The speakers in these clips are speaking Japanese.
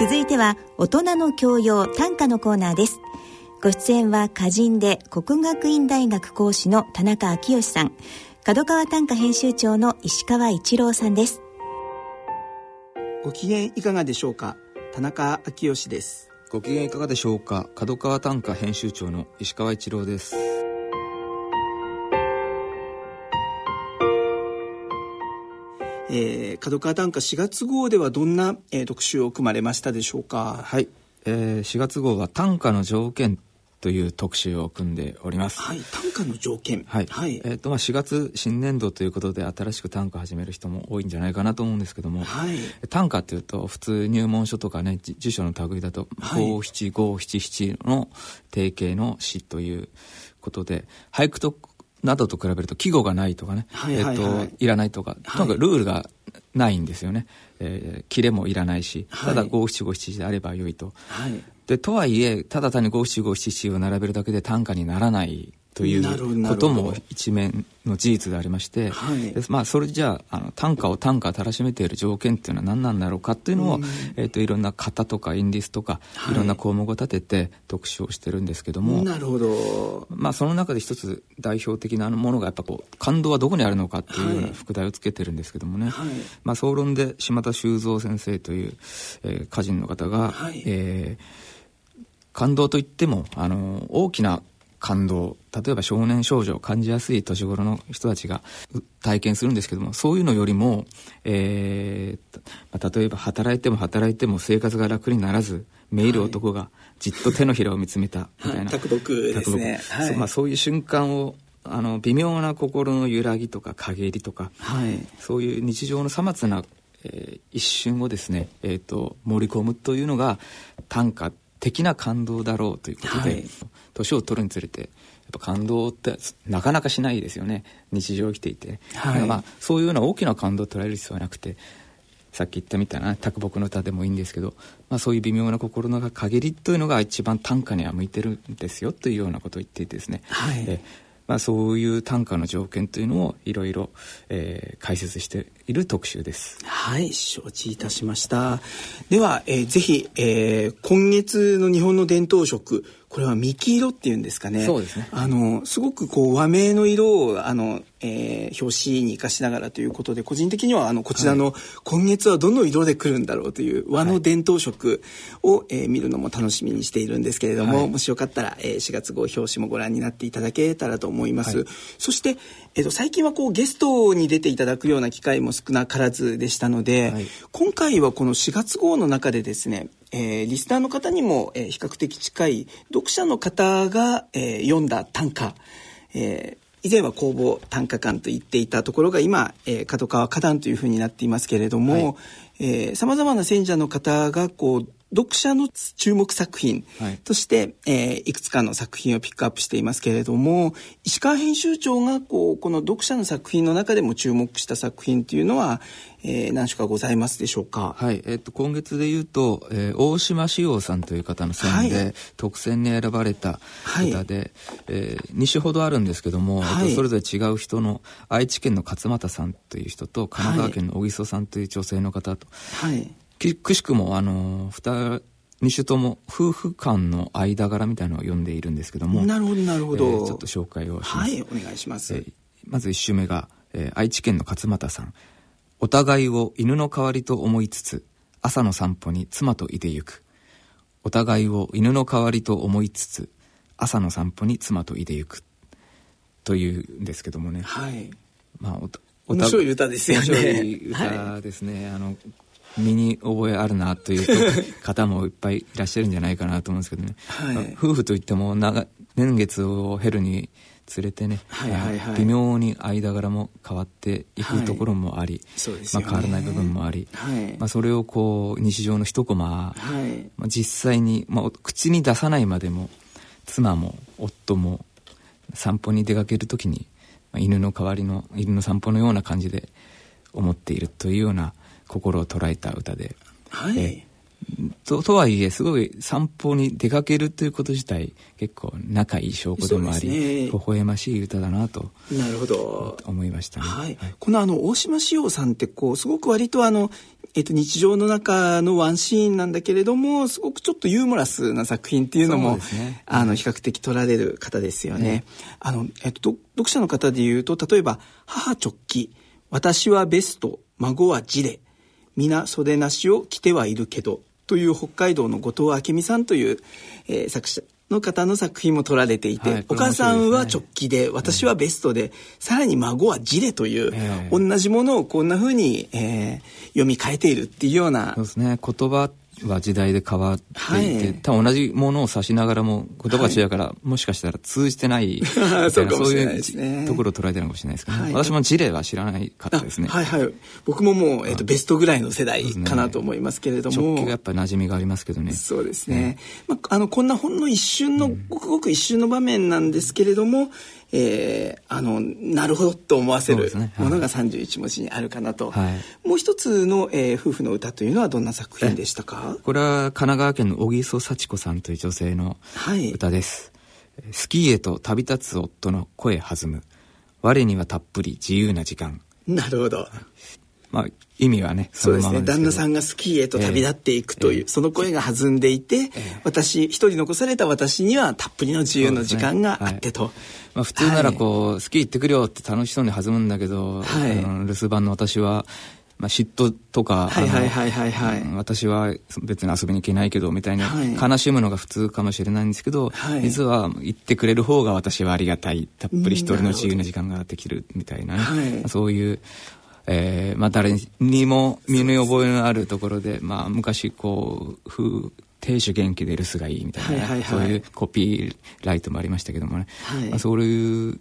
続いては大人の教養短歌のコーナーです。ご出演は歌人で国学院大学講師の田中昭義さん。角川短歌編集長の石川一郎さんです。ご機嫌いかがでしょうか？田中昭義です。ご機嫌いかがでしょうか？角川短歌編集長の石川一郎ですえー、角川短歌4月号ではどんな、えー、特集を組まれましたでしょうか？はい、えー、4月号は短歌の条件という特集を組んでおります。はい、短歌の条件。はい。はい、えっ、ー、とまあ4月新年度ということで新しく短歌始める人も多いんじゃないかなと思うんですけども、はい、短歌っていうと普通入門書とかね辞書の類だと五七五七七の定型の詩ということで俳句となどと比べると季語がないとかね、はいはいはい、えっ、といらないとか、とにかくルールがないんですよね。えー、切れもいらないし、ただ五七五七であればよいと。はい、でとはいえただ単に五七五七七を並べるだけで短歌にならないということも一面の事実でありまして、はい、まあ、それじゃああの短歌を短歌たらしめている条件っていうのは何なんだろうかっていうのを、うん、えーと、いろんな型とかインディスとか、はい、いろんな項目を立てて特集をしてるんですけどもなるほど、まあ、その中で一つ代表的なものがやっぱこう感動はどこにあるのかっていうような副題をつけてるんですけどもね、はい、まあ、総論で島田修造先生という、えー、歌人の方が、はい、えー感動といってもあの大きな感動。例えば少年少女を感じやすい年頃の人たちが体験するんですけどもそういうのよりも、えー、例えば働いても働いても生活が楽にならずめいる男がじっと手のひらを見つめたみたいな、はい、卓読ですね、はい、まあ、そういう瞬間をあの微妙な心の揺らぎとか陰りとか、はい、そういう日常のさまつな、えー、一瞬をですね、えーと盛り込むというのが短歌的な感動だろうということで、はい、年を取るにつれてやっぱ感動ってなかなかしないですよね。日常生きていて、はい、まあ、そういうような大きな感動を捉える必要はなくてさっき言ったみたいな卓木の歌でもいいんですけど、まあ、そういう微妙な心の限りというのが一番短歌には向いてるんですよというようなことを言っていてですね、はい、えまあ、そういう単価の条件というのをいろいろ、えー、解説している特集です。はい承知いたしましたでは、えー、ぜひ、えー、今月の日本の伝統食これは三黄色っていうんですかね。そうですね。あの、すごくこう和名の色を、あの、えー、表紙に生かしながらということで、個人的にはあの、こちらの、今月はどの色で来るんだろうという和の伝統色を、はい、えー、見るのも楽しみにしているんですけれども、はい、もしよかったら、えー、4月号表紙もご覧になっていただけたらと思います。はい、そして、えっ、ー、と、最近はこう、ゲストに出ていただくような機会も少なからずでしたので、今回はこの4月号の中でですね、えー、リスナーの方にも、えー、比較的近い読者の方が、えー、読んだ短歌、えー、以前は公募短歌館と言っていたところが今、えー、角川花壇というふうになっていますけれどもさまざまな選者の方がこう読者の注目作品として、はいえー、いくつかの作品をピックアップしていますけれども石川編集長がこうこの読者の作品の中でも注目した作品というのは、えー、何種かございますでしょうか？はい、えー、っと今月で言うと、えー、大島志陽さんという方の選で、はい、特選に選ばれた歌で、はい、えー、2種ほどあるんですけども、はい、それぞれ違う人の愛知県の勝俣さんという人と神奈川県の小木曽さんという女性の方と、はい、くしくもあの2種とも夫婦間の間柄みたいなのを読んでいるんですけどもなるほどなるほど、えー、ちょっと紹介をします。はいお願いします、えー、まず1首目が、えー、愛知県の勝俣さん。お互いを犬の代わりと思いつつ朝の散歩に妻といでゆく。お互いを犬の代わりと思いつつ朝の散歩に妻といでゆく。というんですけどもね。はい。まあお面白い歌ですよね。面白い歌 ですね、はい、あの身に覚えあるなという方もいっぱいいらっしゃるんじゃないかなと思うんですけどね、はい、夫婦といっても長年月を経るにつれてね、はいはいはい、微妙に間柄も変わっていくところもあり、はい。ね、まあ、変わらない部分もあり、はい、まあ、それをこう日常の一コマ、はい。まあ、実際に、まあ、口に出さないまでも妻も夫も散歩に出かける時に、まあ、犬の代わりの犬の散歩のような感じで思っているというような心を捉えた歌で、はい、ととはいえすごい散歩に出かけるということ自体結構仲いい証拠でもあり、ね、微笑ましい歌だなとなるほど。思いましたね、はい、はい、このあの大島志陽さんってこうすごく割とあのえっと、日常の中のワンシーンなんだけれどもすごくちょっとユーモラスな作品っていうのも、ね、あの比較的取られる方ですよね。ね。あのえっと、読者の方で言うと例えば「母直帰」「私はベスト」「孫はジレ」「皆袖なしを着てはいるけど」という北海道の後藤明美さんという、えー、作者の方の作品も撮られていて、はい、お母さんは直帰で、私はベストで、うん、さらに孫はジレという、えー、同じものをこんなふうに、えー、読み替えているっていうような。そうですね。言葉は時代で変わっていて、はい、多分同じものを指しながらも言葉違うから、はい、もしかしたら通じてない そうかもしれないですね。ところを捉えてるのかもしれないですけど、ね、はい、私も事例は知らないかったですね。はいはい。僕ももう、えーと、ベストぐらいの世代かなと思いますけれども。ね、やっぱり馴染みがありますけどね。そうですね。まあ、あの、こんなほんの一瞬の、うん、ごくごく一瞬の場面なんですけれども、えー、あのなるほどと思わせるものが31文字にあるかなと、はい、もう一つの、えー、夫婦の歌というのはどんな作品でしたか？これは神奈川県の小木曽幸子さんという女性の歌です、はい、スキーへと旅立つ夫の声弾む。我にはたっぷり自由な時間。なるほどまあ意味はねそうですね。旦那さんがスキーへと旅立っていくという、えー、その声が弾んでいて、えー、私一人残された私にはたっぷりの自由の時間があってと、ねはい、まあ、普通ならこう、はい、スキー行ってくるよって楽しそうに弾むんだけど、はい、留守番の私はまあ、嫉妬とか、はいはいはいはい、はい、私は別に遊びに行けないけどみたいな、悲しむのが普通かもしれないんですけど、はい、実は行ってくれる方が私はありがたい。たっぷり一人の自由な時間ができるみたいな、ね、はい、そういうえー、まあ誰にも身に覚えのあるところで、まあ昔こう、風、亭主元気で留守がいいみたいな、はいはいはい、そういうコピーライトもありましたけどもね、はい、まあ、そういう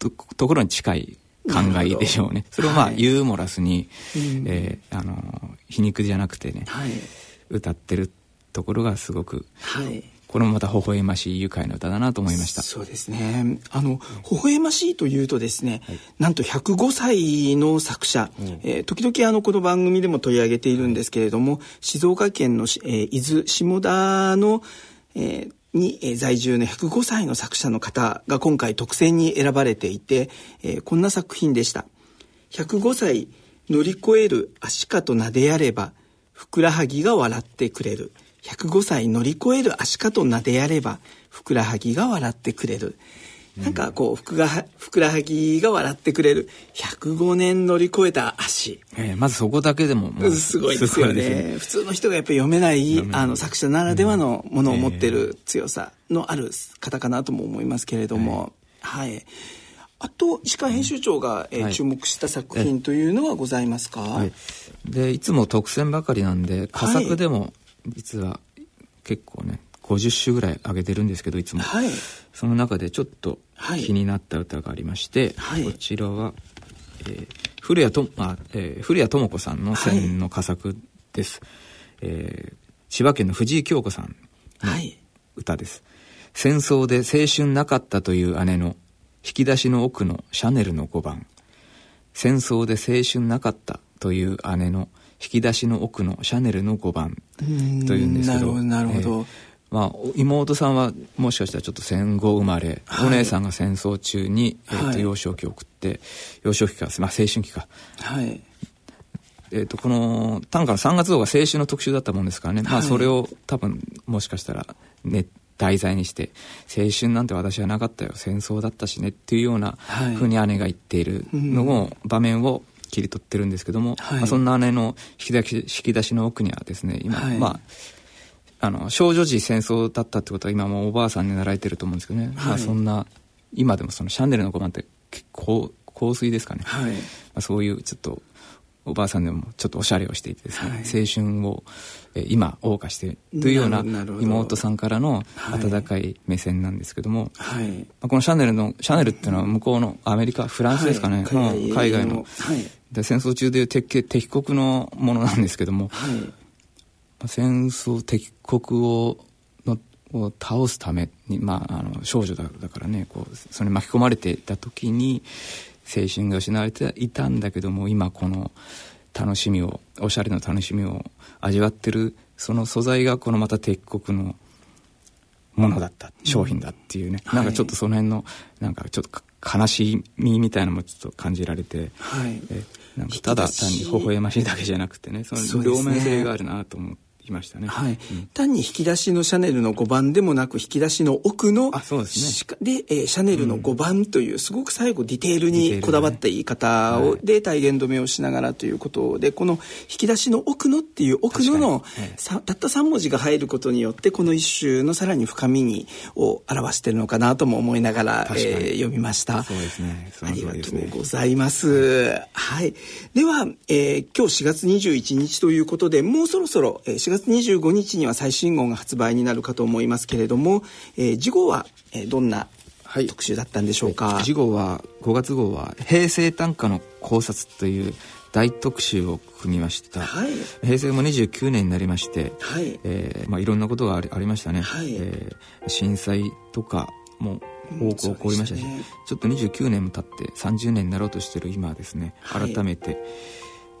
とところに近い考えでしょうね。それをまあ、ユーモラスに、えー、あの、皮肉じゃなくてね、はい、歌ってるところがすごく、はい、これもまた微笑ましい愉快な歌だなと思いました。そうですね。あの微笑ましいというとですね、はい、なんと105歳の作者、うん、えー、時々あのこの番組でも取り上げているんですけれども静岡県の、えー、伊豆下田の、えーに、えー、在住の105歳の作者の方が今回特選に選ばれていて、えー、こんな作品でした。105歳乗り越える足かとなでやれば、ふくらはぎが笑ってくれる。105歳乗り越える足かとなでやればふくらはぎが笑ってくれる。なんかこうふくがふくらはぎが笑ってくれる。105年乗り越えた足、えー、まずそこだけでももすごいですよね、ね、普通の人がやっぱり読めないあの作者ならではのものを持ってる強さのある方かなとも思いますけれども、はい、はい、あと石川編集長が、えー、はい、注目した作品というのはございますか、はい、でいつも特選ばかりなんで佳作でも実は結構ね50首ぐらい上げてるんですけどいつも、はい、その中でちょっと気になった歌がありまして、はい、こちらは、えー、古谷と、あえー、古谷智子さんの選の佳作です、はい、えー、千葉県の藤井京子さんの歌です、戦争で青春なかったという姉の引き出しの奥のシャネルの5番。戦争で青春なかったという姉の引き出しの奥のシャネルの5番というんですけど。なるほど、えー、まあ、妹さんはもしかしたらちょっと戦後生まれ、はい、お姉さんが戦争中に、えーと、幼少期を送って幼少期か、まあ、青春期か、はい。えーと、この短歌の3月号が青春の特集だったもんですからね、はい、まあ、それを多分もしかしたら、ね、題材にして青春なんて私はなかったよ。戦争だったしね。っていうようなふうに姉が言っているのを、場面を切り取ってるんですけども、はい、まあ、そんな姉の引き出し引き出しの奥にはですね今、はい、まああの少女時戦争だったってことは今もおばあさんに習えてると思うんですけどね、はい、まあ、そんな今でもそのシャンネルの5番って結構香水ですかね、まあ、そういうちょっとおばあさんでもちょっとおしゃれをしていてですね、はい、青春を、え今謳歌してというような妹さんからの温かい目線なんですけども、はい、まあ、このシャネルのシャネルっていうのは向こうのアメリカフランスですかね、はい、の。海外の、で戦争中でいう敵敵国のものなんですけども、まあ、戦争敵国をのを倒すために、まあ、あの少女だだからねこうそれに巻き込まれていた時に青春が失われていたんだけども今この楽しみをおしゃれの楽しみを味わってるその素材がこのまた敵国のものだった商品だっていうね、うん、なんかちょっとその辺のなんかちょっと悲しみみたいなのもちょっと感じられて、はい、えなんかただ単に微笑ましいだけじゃなくてねその両面性があるなと思って。きましたね。はい。うん、単に引き出しのシャネルの5番でもなく、引き出しの奥の、あ、そうですね。で、えー、シャネルの5番という、すごく最後ディテールにこだわった言い方を、ね、で、体現止めをしながらということで、この引き出しの奥のっていう奥のの、はい、たった3文字が入ることによって、この一首のさらに深みに、を表しているのかなとも思いながら、えー、読みました。そうですね。ありがとうございます。はい。では、えー、今日4月21日ということで、もうそろそろ、えー、4月25日には最新号が発売になるかと思いますけれども、えー、次号は、えー、どんな特集だったんでしょうか、はい、次号は5月号は「平成短歌の考察」という大特集を組みました、はい、平成も29年になりまして、はい。えーまあ、いろんなことがありましたね、はい。えー、震災とかも多く起こりましたし、ね、ちょっと29年も経って30年になろうとしている今はですね改めて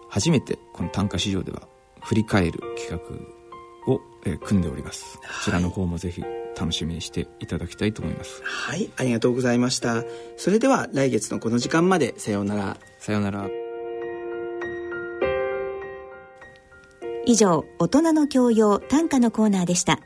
初めてこの短歌市場では振り返る企画を、えー、組んでおります。こちらの方もぜひ楽しみにしていただきたいと思います。はい。ありがとうございました。それでは来月のこの時間まで。さようなら。さようなら。以上大人の教養短歌のコーナーでした